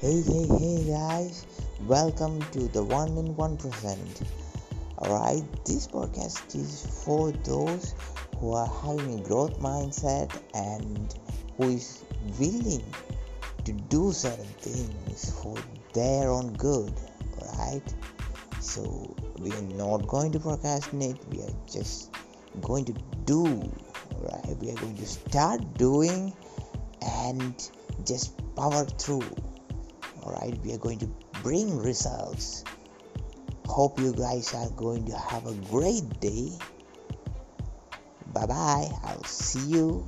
Hey, hey, hey, guys, welcome to the one in one percent. Alright, this podcast is for those who are having a growth mindset and who is willing to do certain things for their own good. Alright, So, we are not going to procrastinate, we are just going to do. Right? We are going to start doing and just power through all right we are going to bring results. Hope you guys are going to have a great day. Bye bye i'll see you